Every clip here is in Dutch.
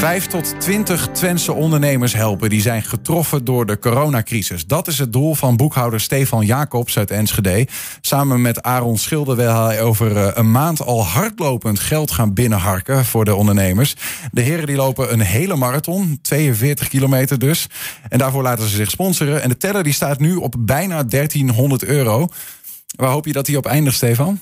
Vijf tot twintig Twentse ondernemers helpen die zijn getroffen door de coronacrisis. Dat is het doel van boekhouder Stefan Jacobs uit Enschede. Samen met Aaron Schilder wil hij over eh, een maand al hardlopend geld gaan binnenharken voor de ondernemers. De heren die lopen een hele marathon, 42 kilometer dus. En daarvoor laten ze zich sponsoren. En de teller die staat nu op bijna 1300 euro. Waar hoop je dat hij op eindigt, Stefan?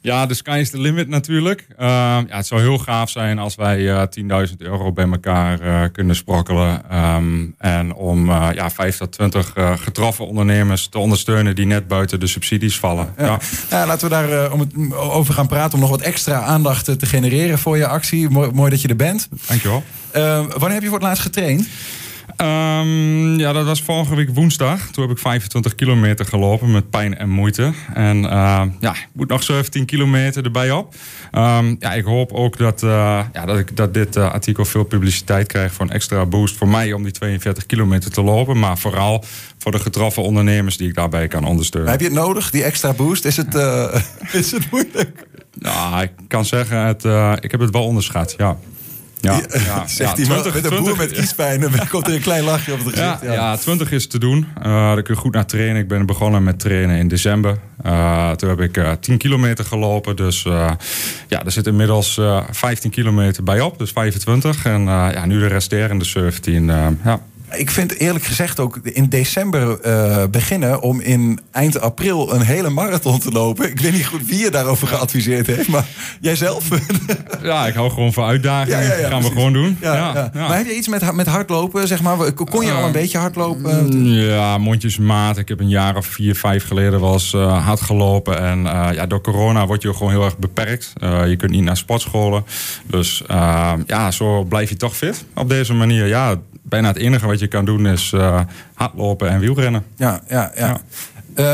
Ja, de sky is the limit natuurlijk. Uh, ja, het zou heel gaaf zijn als wij uh, 10.000 euro bij elkaar uh, kunnen sprokkelen. Um, en om uh, ja, 5 tot 20 getroffen ondernemers te ondersteunen die net buiten de subsidies vallen. Ja, ja. ja laten we daar om het, over gaan praten om nog wat extra aandacht te genereren voor je actie. Mooi, mooi dat je er bent. Dankjewel. wanneer heb je voor het laatst getraind? Um, ja, dat was vorige week woensdag. Toen heb ik 25 kilometer gelopen met pijn en moeite. En uh, ja, ik moet nog 17 kilometer erbij op. Um, ja, ik hoop ook dat, uh, ja, dat, ik, dat dit uh, artikel veel publiciteit krijgt voor een extra boost voor mij om die 42 kilometer te lopen. Maar vooral voor de getroffen ondernemers die ik daarbij kan ondersteunen. Heb je het nodig, die extra boost? Is het, is het moeilijk? Nou, ik kan zeggen, het, ik heb het wel onderschat, ja. Ja, ja, zegt ja, 20, met een boer met kiespijn. Dan komt er een klein lachje op het gezicht. Ja, ja. 20 is te doen. Uh, daar kun je goed naar trainen. Ik ben begonnen met trainen in december. Uh, toen heb ik uh, 10 kilometer gelopen. Dus ja, er zit inmiddels 15 kilometer bij op. Dus 25. En ja, nu de resterende 17. ja. Ik vind eerlijk gezegd ook in december uh, beginnen om in eind april een hele marathon te lopen. Ik weet niet goed wie je daarover geadviseerd heeft, maar jijzelf. Ja, ik hou gewoon van uitdagingen. Ja, ja, ja, gaan we gewoon doen. Ja, Maar heb je iets met, met hardlopen, zeg maar? Kon je al een beetje hardlopen? Ja, mondjesmaat. Ik heb een jaar of vier, vijf geleden wel eens uh, hard gelopen. En ja, door corona word je gewoon heel erg beperkt. je kunt niet naar sportscholen. Dus ja, zo blijf je toch fit op deze manier. Ja, bijna het enige wat je kan doen is uh, hardlopen en wielrennen. Ja, ja, ja. ja.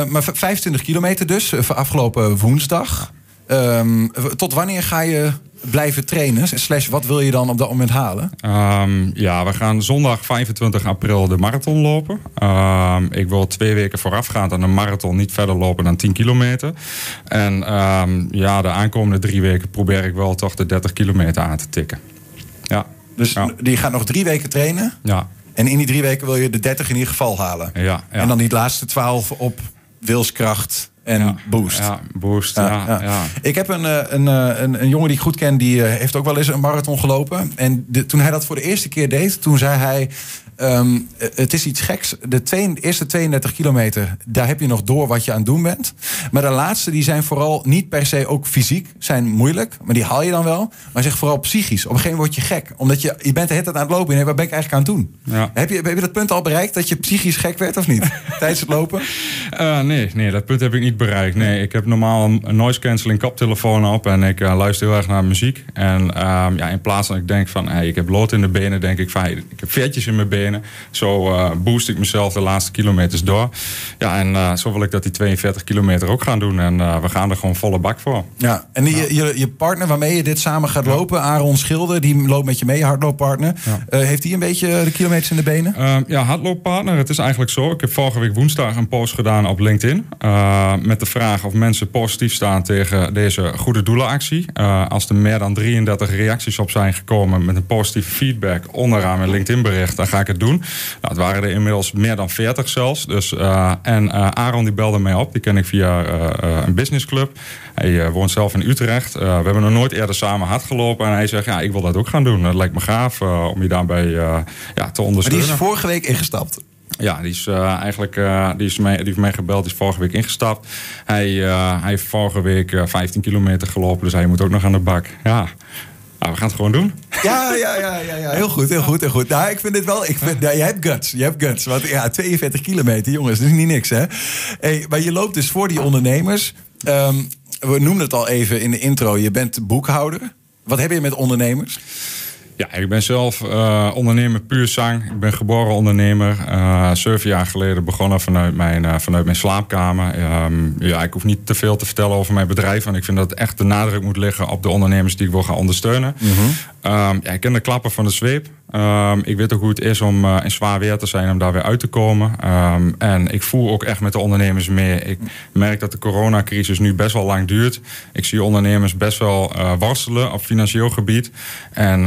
Uh, maar 25 kilometer dus, uh, afgelopen woensdag. Um, tot wanneer ga je blijven trainen? Slash, wat wil je dan op dat moment halen? Um, ja, we gaan zondag 25 april de marathon lopen. Um, ik wil twee weken voorafgaand aan de marathon niet verder lopen dan 10 kilometer. En ja, de aankomende drie weken probeer ik wel toch de 30 kilometer aan te tikken. Ja. Dus ja. die gaat nog drie weken trainen. Ja. En in die drie weken wil je de 30 in ieder geval halen. Ja, ja. En dan die laatste 12 op wilskracht en ja. boost. Ja, boost. Ja, ja, ja. Ik heb een, een, een, een jongen die ik goed ken, die heeft ook wel eens een marathon gelopen. En de, toen hij dat voor de eerste keer deed, toen zei hij. Um, het is iets geks. De twee, eerste 32 kilometer, daar heb je nog door wat je aan het doen bent. Maar de laatste, die zijn vooral niet per se ook fysiek, zijn moeilijk. Maar die haal je dan wel. Maar zeg vooral psychisch. Op een gegeven moment word je gek. Omdat je, je bent de hele tijd aan het lopen. En wat ben ik eigenlijk aan het doen? Ja. Heb, je, heb je dat punt al bereikt dat je psychisch gek werd of niet? Tijdens het lopen? Uh, nee, nee, dat punt heb ik niet bereikt. Nee, ik heb normaal een noise cancelling koptelefoon op. En ik uh, luister heel erg naar muziek. En uh, ja, in plaats van ik denk van, hey, ik heb lood in de benen, denk ik van, hey, ik heb vetjes in mijn benen. Zo uh, boost ik mezelf de laatste kilometers door. Ja, en uh, zo wil ik dat die 42 kilometer ook gaan doen. En uh, we gaan er gewoon volle bak voor. Ja, en die, ja. je, je partner waarmee je dit samen gaat lopen, Aaron Schilder, die loopt met je mee, hardlooppartner. Ja. heeft hij een beetje de kilometers in de benen? ja, hardlooppartner. Het is eigenlijk zo. Ik heb vorige week woensdag een post gedaan op LinkedIn. met de vraag of mensen positief staan tegen deze goede doelenactie. als er meer dan 33 reacties op zijn gekomen met een positieve feedback onderaan mijn LinkedIn bericht, dan ga ik het doen. Nou, het waren er inmiddels meer dan 40 zelfs. Dus, uh, en uh, Aaron die belde mij op. Die ken ik via uh, een businessclub. Hij woont zelf in Utrecht. we hebben nog nooit eerder samen hard gelopen. En hij zegt, ja, ik wil dat ook gaan doen. Dat lijkt me gaaf om je daarbij ja, te ondersteunen. Maar die is vorige week ingestapt? Ja, die is uh, eigenlijk uh, die is mij, die heeft mij gebeld, die is vorige week ingestapt. Hij, uh, hij heeft vorige week 15 kilometer gelopen, dus hij moet ook nog aan de bak. Ja. Nou, we gaan het gewoon doen. Ja, ja, ja, ja, ja. heel goed, heel goed, heel goed. Nou, ik vind dit wel, ik vind, je hebt guts, je hebt guts. Want ja, 42 kilometer, jongens, dat is niet niks, hè. Hey, maar je loopt dus voor die ondernemers. Um, we noemden het al even in de intro, je bent boekhouder. Wat heb je met ondernemers? Ja, ik ben zelf uh, ondernemer puur zang. Ik ben geboren ondernemer. Uh, zeven jaar geleden begonnen vanuit mijn, uh, vanuit mijn slaapkamer. Um, ja, ik hoef niet te veel te vertellen over mijn bedrijf. Want ik vind dat echt de nadruk moet liggen op de ondernemers die ik wil gaan ondersteunen. Mm -hmm. um, ja, ik ken de klappen van de zweep. Ehm, ik weet ook hoe het is om in zwaar weer te zijn, om daar weer uit te komen. Ehm, en ik voel ook echt met de ondernemers mee. Ik merk dat de coronacrisis nu best wel lang duurt. Ik zie ondernemers best wel worstelen op financieel gebied. En,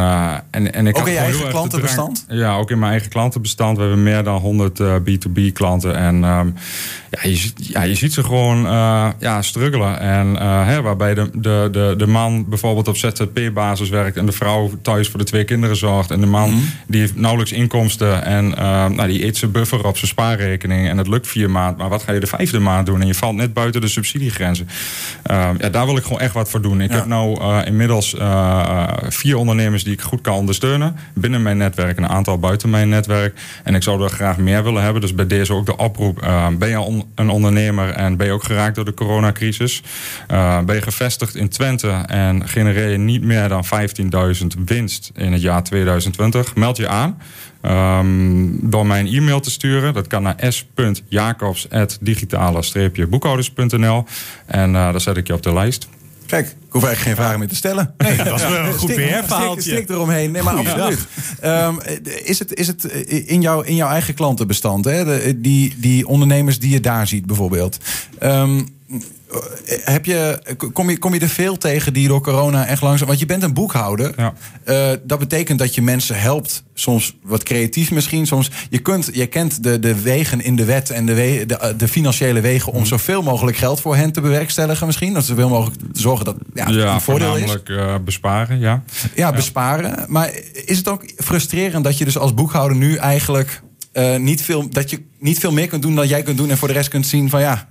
en, en ik ook in je eigen klantenbestand? Ja, ook in mijn eigen klantenbestand. We hebben meer dan 100 B2B klanten. En um, ja, je, ja, je ziet ze gewoon uh, ja, struggelen. En uh, hè, waarbij de, de, de, de man bijvoorbeeld op ZZP-basis werkt en de vrouw thuis voor de twee kinderen zorgt. En de man mhm. die heeft nauwelijks inkomsten en uh, nou, die eet zijn buffer op zijn spaarrekening. En het lukt vier maanden. Maar wat ga je de vijfde maand doen? En je valt net buiten de subsidiegrenzen. ja, daar wil ik gewoon echt wat voor doen. Ik heb nou inmiddels vier ondernemers die ik goed kan ondersteunen. Binnen mijn netwerk en een aantal buiten mijn netwerk. En ik zou er graag meer willen hebben. Dus bij deze ook de oproep. ben je een ondernemer en ben je ook geraakt door de coronacrisis. Uh, ben je gevestigd in Twente en genereer je niet meer dan 15.000 winst in het jaar 2020. Meld je aan. Um, door mij een e-mail te sturen. Dat kan naar s.jacobs.digitale-boekhouders.nl En uh, daar zet ik je op de lijst. Kijk, ik hoef eigenlijk geen vragen meer te stellen. Nee, dat was wel een goed PR-verhaaltje. Stik eromheen. Nee, maar absoluut. Um, is het, is het in, jouw, in jouw eigen klantenbestand, hè? De, die, die ondernemers die je daar ziet bijvoorbeeld... Um, heb je, kom, je, kom je er veel tegen die door corona echt langzaam... Want je bent een boekhouder. Ja. Uh, dat betekent dat je mensen helpt. Soms wat creatief misschien. Soms, je, kunt, je kent de, de wegen in de wet en de, we, de, de, financiële wegen... om mhm. zoveel mogelijk geld voor hen te bewerkstelligen misschien. Dat zoveel mogelijk zorgen dat ja, ja een voordeel is. Uh, besparen, ja. ja. besparen. Maar is het ook frustrerend dat je dus als boekhouder nu eigenlijk... Uh, niet veel, dat je niet veel meer kunt doen dan jij kunt doen... en voor de rest kunt zien van ja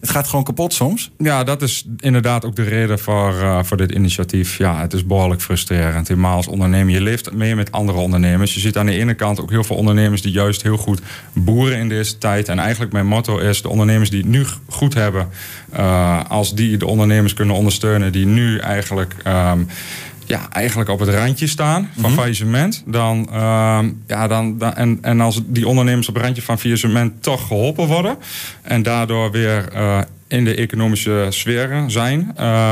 het gaat gewoon kapot soms. Ja, dat is inderdaad ook de reden voor, uh, voor dit initiatief. Ja, het is behoorlijk frustrerend. Helemaal als ondernemer. Je leeft mee met andere ondernemers. Je ziet aan de ene kant ook heel veel ondernemers die juist heel goed boeren in deze tijd. En eigenlijk mijn motto is: de ondernemers die het nu goed hebben, uh, als die de ondernemers kunnen ondersteunen, die nu eigenlijk. Um, ja, eigenlijk op het randje staan van mm faillissement. Dan, uh, ja, dan, dan, en, en als die ondernemers op het randje van faillissement toch geholpen worden. En daardoor weer uh, in de economische sferen zijn. Uh,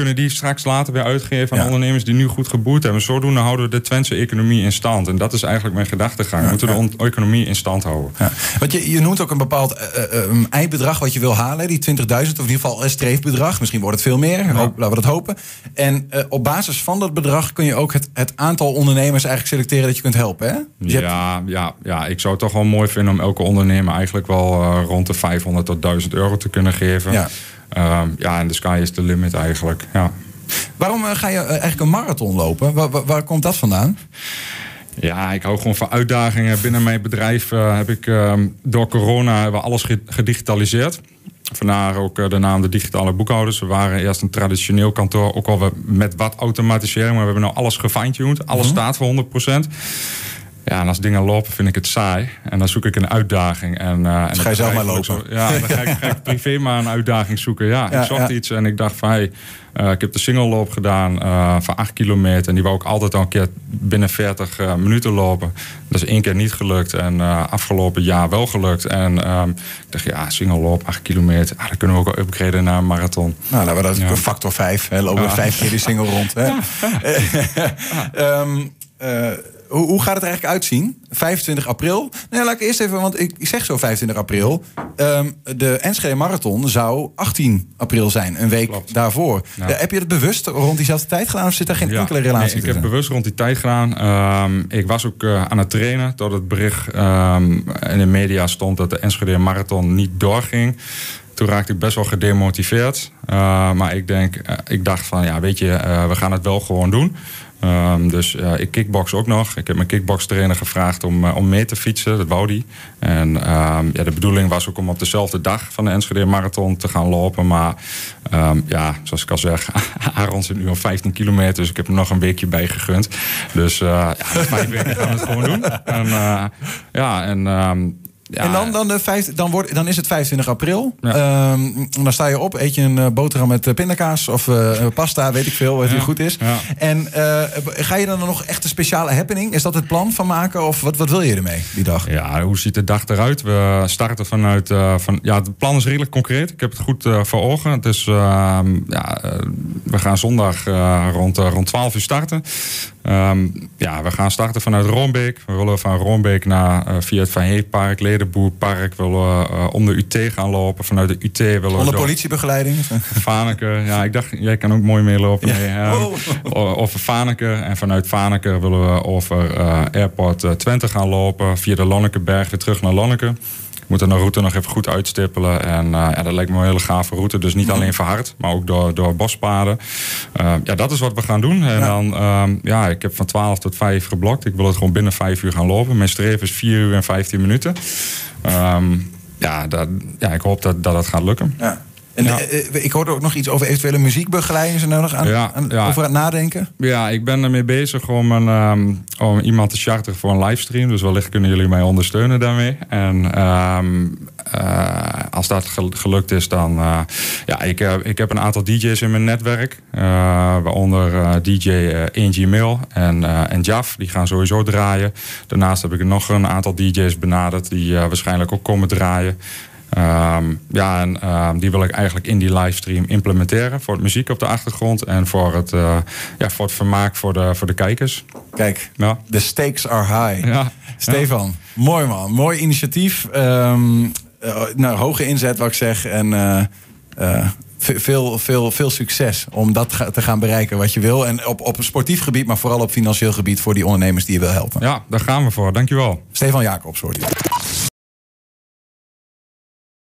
kunnen die straks later weer uitgeven aan ondernemers die nu goed geboerd hebben. Zodoende houden we de Twentse economie in stand. En dat is eigenlijk mijn gedachtegang. We moeten de economie in stand houden. Want je, je noemt ook een bepaald uh, uh, eindbedrag wat je wil halen, die 20.000, of in ieder geval een streefbedrag. Misschien wordt het veel meer, Hoop, laten we dat hopen. En uh, op basis van dat bedrag kun je ook het, het aantal ondernemers eigenlijk selecteren dat je kunt helpen. Hè? Dus ja, ja, ja, ik zou het toch wel mooi vinden om elke ondernemer eigenlijk wel rond de 500 tot 1000 euro te kunnen geven. Ja. Ehm, ja, en de sky is the limit eigenlijk. Ja. Waarom eh, ga je eh, eigenlijk een marathon lopen? Waar, waar, komt dat vandaan? Ja, ik hou gewoon van uitdagingen. Binnen mijn bedrijf uh, heb ik uh, door corona hebben we alles gedigitaliseerd. Vandaar ook de naam de digitale boekhouders. We waren eerst een traditioneel kantoor, ook al met wat automatisering, maar we hebben nu alles gefine-tuned. Alles mhm. staat voor 100%. Ja, en als dingen lopen vind ik het saai. En dan zoek ik een uitdaging. En, uh, en ga je zelf maar lopen? ja, dan ga ik, ga ik, privé maar een uitdaging zoeken. Ja, ik zocht iets en ik dacht van... Hey, uh, ik heb de single loop gedaan uh, van 8 kilometer. En die wou ik altijd al een keer binnen 40 uh, minuten lopen. Dat is één keer niet gelukt. En afgelopen jaar wel gelukt. En um, ik dacht, ja, single loop, 8 kilometer. Ah, dan kunnen we ook upgraden naar een marathon. Nou, laten we dat ja. factor 5. Hè, lopen we vijf keer die single rond. Hè. um, hoe, hoe, gaat het eigenlijk uitzien? 25 april. Nou, laat ik eerst even, want ik, ik zeg zo 25 april. Um, de Enschede Marathon zou 18 april zijn, een week daarvoor. Ja. Uh, heb je het bewust rond diezelfde tijd gedaan of zit daar geen enkele relatie nee, Ik heb bewust rond die tijd gedaan. Um, ik was ook uh, aan het trainen tot het bericht um, in de media stond dat de Enschede Marathon niet doorging. Toen raakte ik best wel gedemotiveerd. Uh, maar ik denk, uh, ik dacht van ja, weet je, uh, we gaan het wel gewoon doen. Um, dus uh, ik kickbox ook nog. Ik heb mijn kickbox trainer gevraagd om, uh, om mee te fietsen. Dat wou die. En um, ja, de bedoeling was ook om op dezelfde dag van de Enschede Marathon te gaan lopen. Maar um, ja, zoals ik al zeg, Aaron zit nu al 15 kilometer. Dus ik heb hem nog een weekje bij gegund. Dus uh, ja, weken gaan we het gewoon doen. En, ja, en en dan, dan, de vijf, dan, wordt, dan is het 25 april. Ja. Um, dan sta je op, eet je een uh, boterham met uh, pindakaas of uh, pasta, weet ik veel, wat ja. goed is. En ga je dan nog echt een speciale happening? Is dat het plan van maken? Of wat, wat wil je ermee die dag? Ja, hoe ziet de dag eruit? We starten vanuit. van, ja, het plan is redelijk concreet. Ik heb het goed voor ogen. Het is, ehm, ja, we gaan zondag rond, rond 12 uur starten. Ehm, ja, we gaan starten vanuit Rombeek. We willen van Rombeek naar uh, via het Van Heetpark, Ledenboerpark. We willen uh, om de UT gaan lopen. Vanuit de UT willen we Onder politiebegeleiding? Vaneke. Ja, ik dacht, jij kan ook mooi meelopen. Ja. Um, oh. Over Vaneke. En vanuit Vaneke willen we over uh, Airport Twente gaan lopen. Via de Lonnekeberg weer terug naar Lonneke moeten de route nog even goed uitstippelen. En uh, ja, dat lijkt me een hele gave route. Dus niet alleen verhard, maar ook door, door bospaden. Uh, ja, dat is wat we gaan doen. En ja. dan, um, ja, ik heb van 12 tot 5 geblokt. Ik wil het gewoon binnen 5 uur gaan lopen. Mijn streef is 4 uur en 15 minuten. Um, ja, dat, ja, ik hoop dat, dat het gaat lukken. Ja. En ja. ik hoorde ook nog iets over eventuele muziekbegeleiding. Er nog aan, ja, aan ja. over aan het nadenken? Ja, ik ben ermee bezig om, een, um, om iemand te charteren voor een livestream. Dus wellicht kunnen jullie mij ondersteunen daarmee. En um, uh, als dat gelukt is, dan... Uh, ja, ik, ik heb een aantal DJ's in mijn netwerk. waaronder DJ Angie Mill en, en Jaf. Die gaan sowieso draaien. Daarnaast heb ik nog een aantal DJ's benaderd... die waarschijnlijk ook komen draaien. Um, ja, en um, die wil ik eigenlijk in die livestream implementeren. Voor het muziek op de achtergrond en voor het, uh, ja, voor het vermaak voor de, voor de kijkers. Kijk, de ja. stakes are high. Ja. Stefan, ja. mooi man. Mooi initiatief. Um, uh, nou, hoge inzet, wat ik zeg. En uh, veel, veel, veel succes om dat te gaan bereiken wat je wil. En op, op een sportief gebied, maar vooral op financieel gebied voor die ondernemers die je wil helpen. Ja, daar gaan we voor. Dankjewel. Stefan Jacobs hoort je.